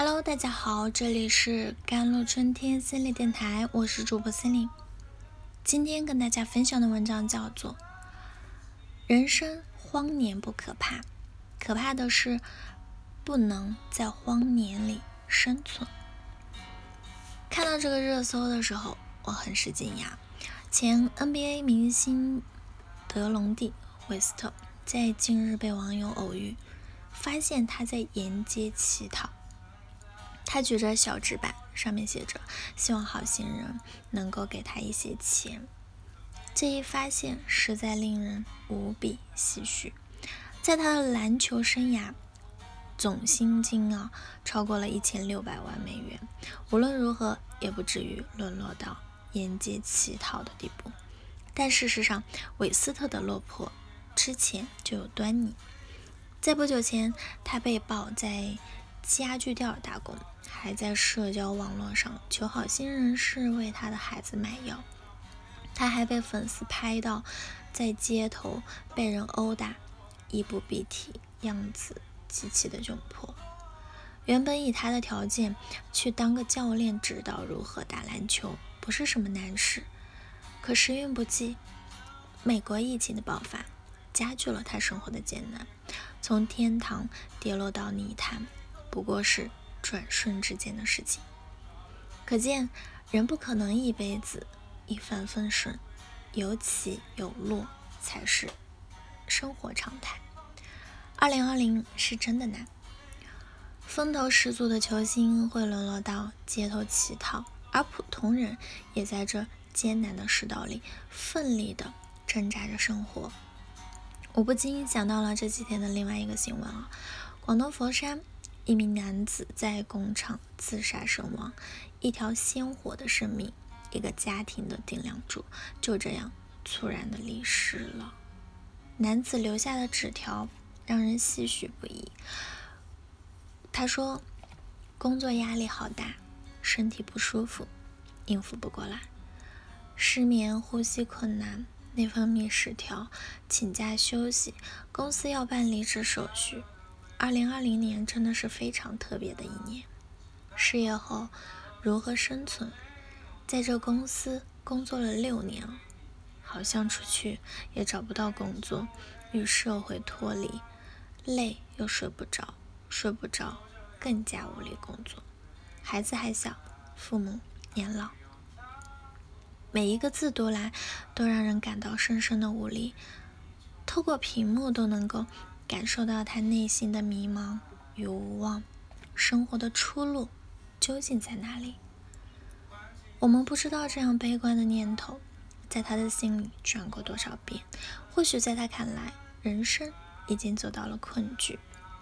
Hello，大家好，这里是甘露春天心理电台，我是主播心灵。今天跟大家分享的文章叫做《人生荒年不可怕，可怕的是不能在荒年里生存》。看到这个热搜的时候，我很是惊讶。前 NBA 明星德隆蒂韦斯特在近日被网友偶遇，发现他在沿街乞讨。他举着小纸板，上面写着“希望好心人能够给他一些钱”。这一发现实在令人无比唏嘘。在他的篮球生涯，总薪金啊超过了一千六百万美元。无论如何，也不至于沦落到沿街乞讨的地步。但事实上，韦斯特的落魄之前就有端倪。在不久前，他被曝在家具店打工。还在社交网络上求好心人士为他的孩子买药，他还被粉丝拍到在街头被人殴打，衣不蔽体，样子极其的窘迫。原本以他的条件去当个教练，指导如何打篮球，不是什么难事。可时运不济，美国疫情的爆发加剧了他生活的艰难，从天堂跌落到泥潭，不过是。转瞬之间的事情，可见人不可能一辈子一帆风顺，有起有落才是生活常态。二零二零是真的难，风头十足的球星会沦落到街头乞讨，而普通人也在这艰难的世道里奋力的挣扎着生活。我不禁想到了这几天的另外一个新闻啊，广东佛山。一名男子在工厂自杀身亡，一条鲜活的生命，一个家庭的顶梁柱，就这样猝然的离世了。男子留下的纸条让人唏嘘不已。他说：“工作压力好大，身体不舒服，应付不过来，失眠、呼吸困难、内分泌失调，请假休息，公司要办离职手续。”二零二零年真的是非常特别的一年。失业后如何生存？在这公司工作了六年，好像出去也找不到工作，与社会脱离，累又睡不着，睡不着更加无力工作。孩子还小，父母年老，每一个字读来都让人感到深深的无力，透过屏幕都能够。感受到他内心的迷茫与无望，生活的出路究竟在哪里？我们不知道这样悲观的念头在他的心里转过多少遍。或许在他看来，人生已经走到了困局，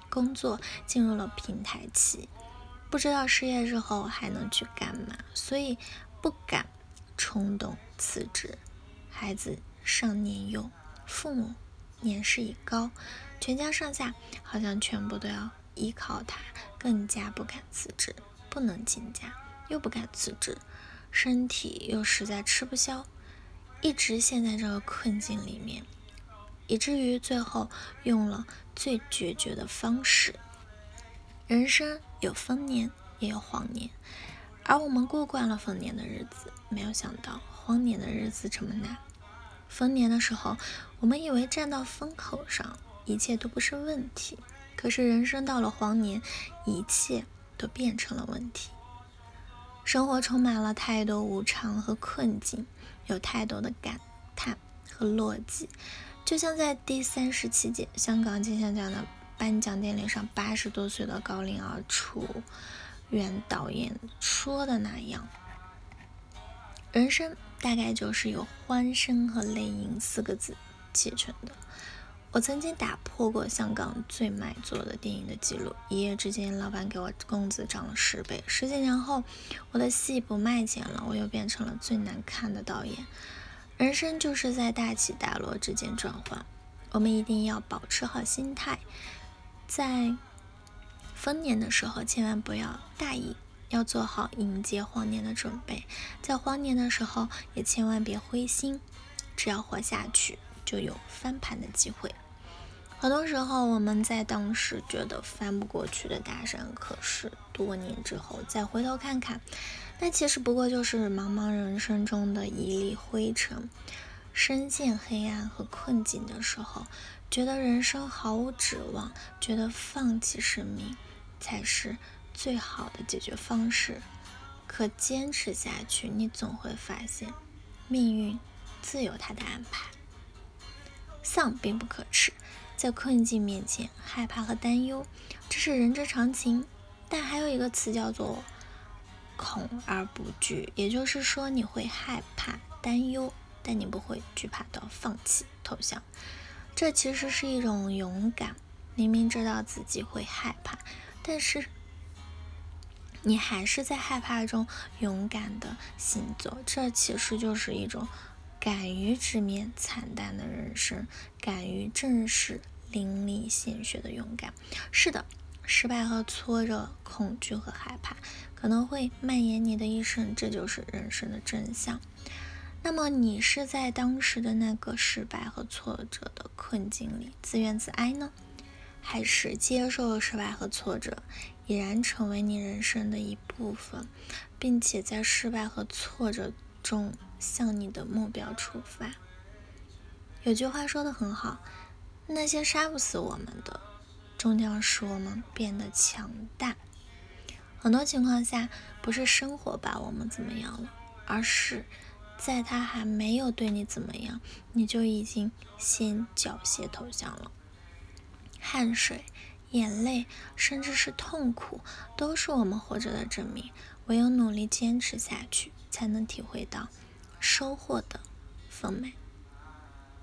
工作进入了平台期，不知道失业之后还能去干嘛，所以不敢冲动辞职。孩子尚年幼，父母年事已高。全家上下好像全部都要依靠他，更加不敢辞职，不能请假，又不敢辞职，身体又实在吃不消，一直陷在这个困境里面，以至于最后用了最决绝的方式。人生有丰年，也有荒年，而我们过惯了丰年的日子，没有想到荒年的日子这么难。丰年的时候，我们以为站到风口上。一切都不是问题，可是人生到了黄年，一切都变成了问题。生活充满了太多无常和困境，有太多的感叹和落寂。就像在第三十七届香港金像奖的颁奖典礼上，八十多岁的高龄儿楚原导演说的那样：“人生大概就是由欢声和泪音四个字砌成的。”我曾经打破过香港最卖座的电影的记录，一夜之间，老板给我工资涨了十倍。十几年后，我的戏不卖钱了，我又变成了最难看的导演。人生就是在大起大落之间转换，我们一定要保持好心态，在丰年的时候千万不要大意，要做好迎接荒年的准备；在荒年的时候也千万别灰心，只要活下去，就有翻盘的机会。很多时候，我们在当时觉得翻不过去的大山，可是多年之后再回头看看，那其实不过就是茫茫人生中的一粒灰尘。深陷黑暗和困境的时候，觉得人生毫无指望，觉得放弃生命才是最好的解决方式。可坚持下去，你总会发现，命运自有它的安排。丧并不可耻。在困境面前，害怕和担忧，这是人之常情。但还有一个词叫做“恐而不惧”，也就是说，你会害怕、担忧，但你不会惧怕到放弃、投降。这其实是一种勇敢。明明知道自己会害怕，但是你还是在害怕中勇敢的行走。这其实就是一种。敢于直面惨淡的人生，敢于正视淋漓鲜血的勇敢。是的，失败和挫折、恐惧和害怕可能会蔓延你的一生，这就是人生的真相。那么，你是在当时的那个失败和挫折的困境里自怨自哀呢，还是接受了失败和挫折，已然成为你人生的一部分，并且在失败和挫折中？向你的目标出发。有句话说的很好，那些杀不死我们的，终将使我们变得强大。很多情况下，不是生活把我们怎么样了，而是在他还没有对你怎么样，你就已经先缴械投降了。汗水、眼泪，甚至是痛苦，都是我们活着的证明。唯有努力坚持下去，才能体会到。收获的丰美。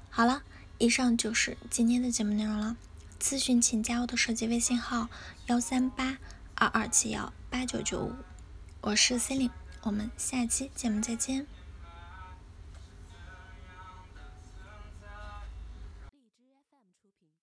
好了，以上就是今天的节目内容了。咨询请加我的手机微信号：幺三八二二七幺八九九五。我是 c e l i n e 我们下期节目再见。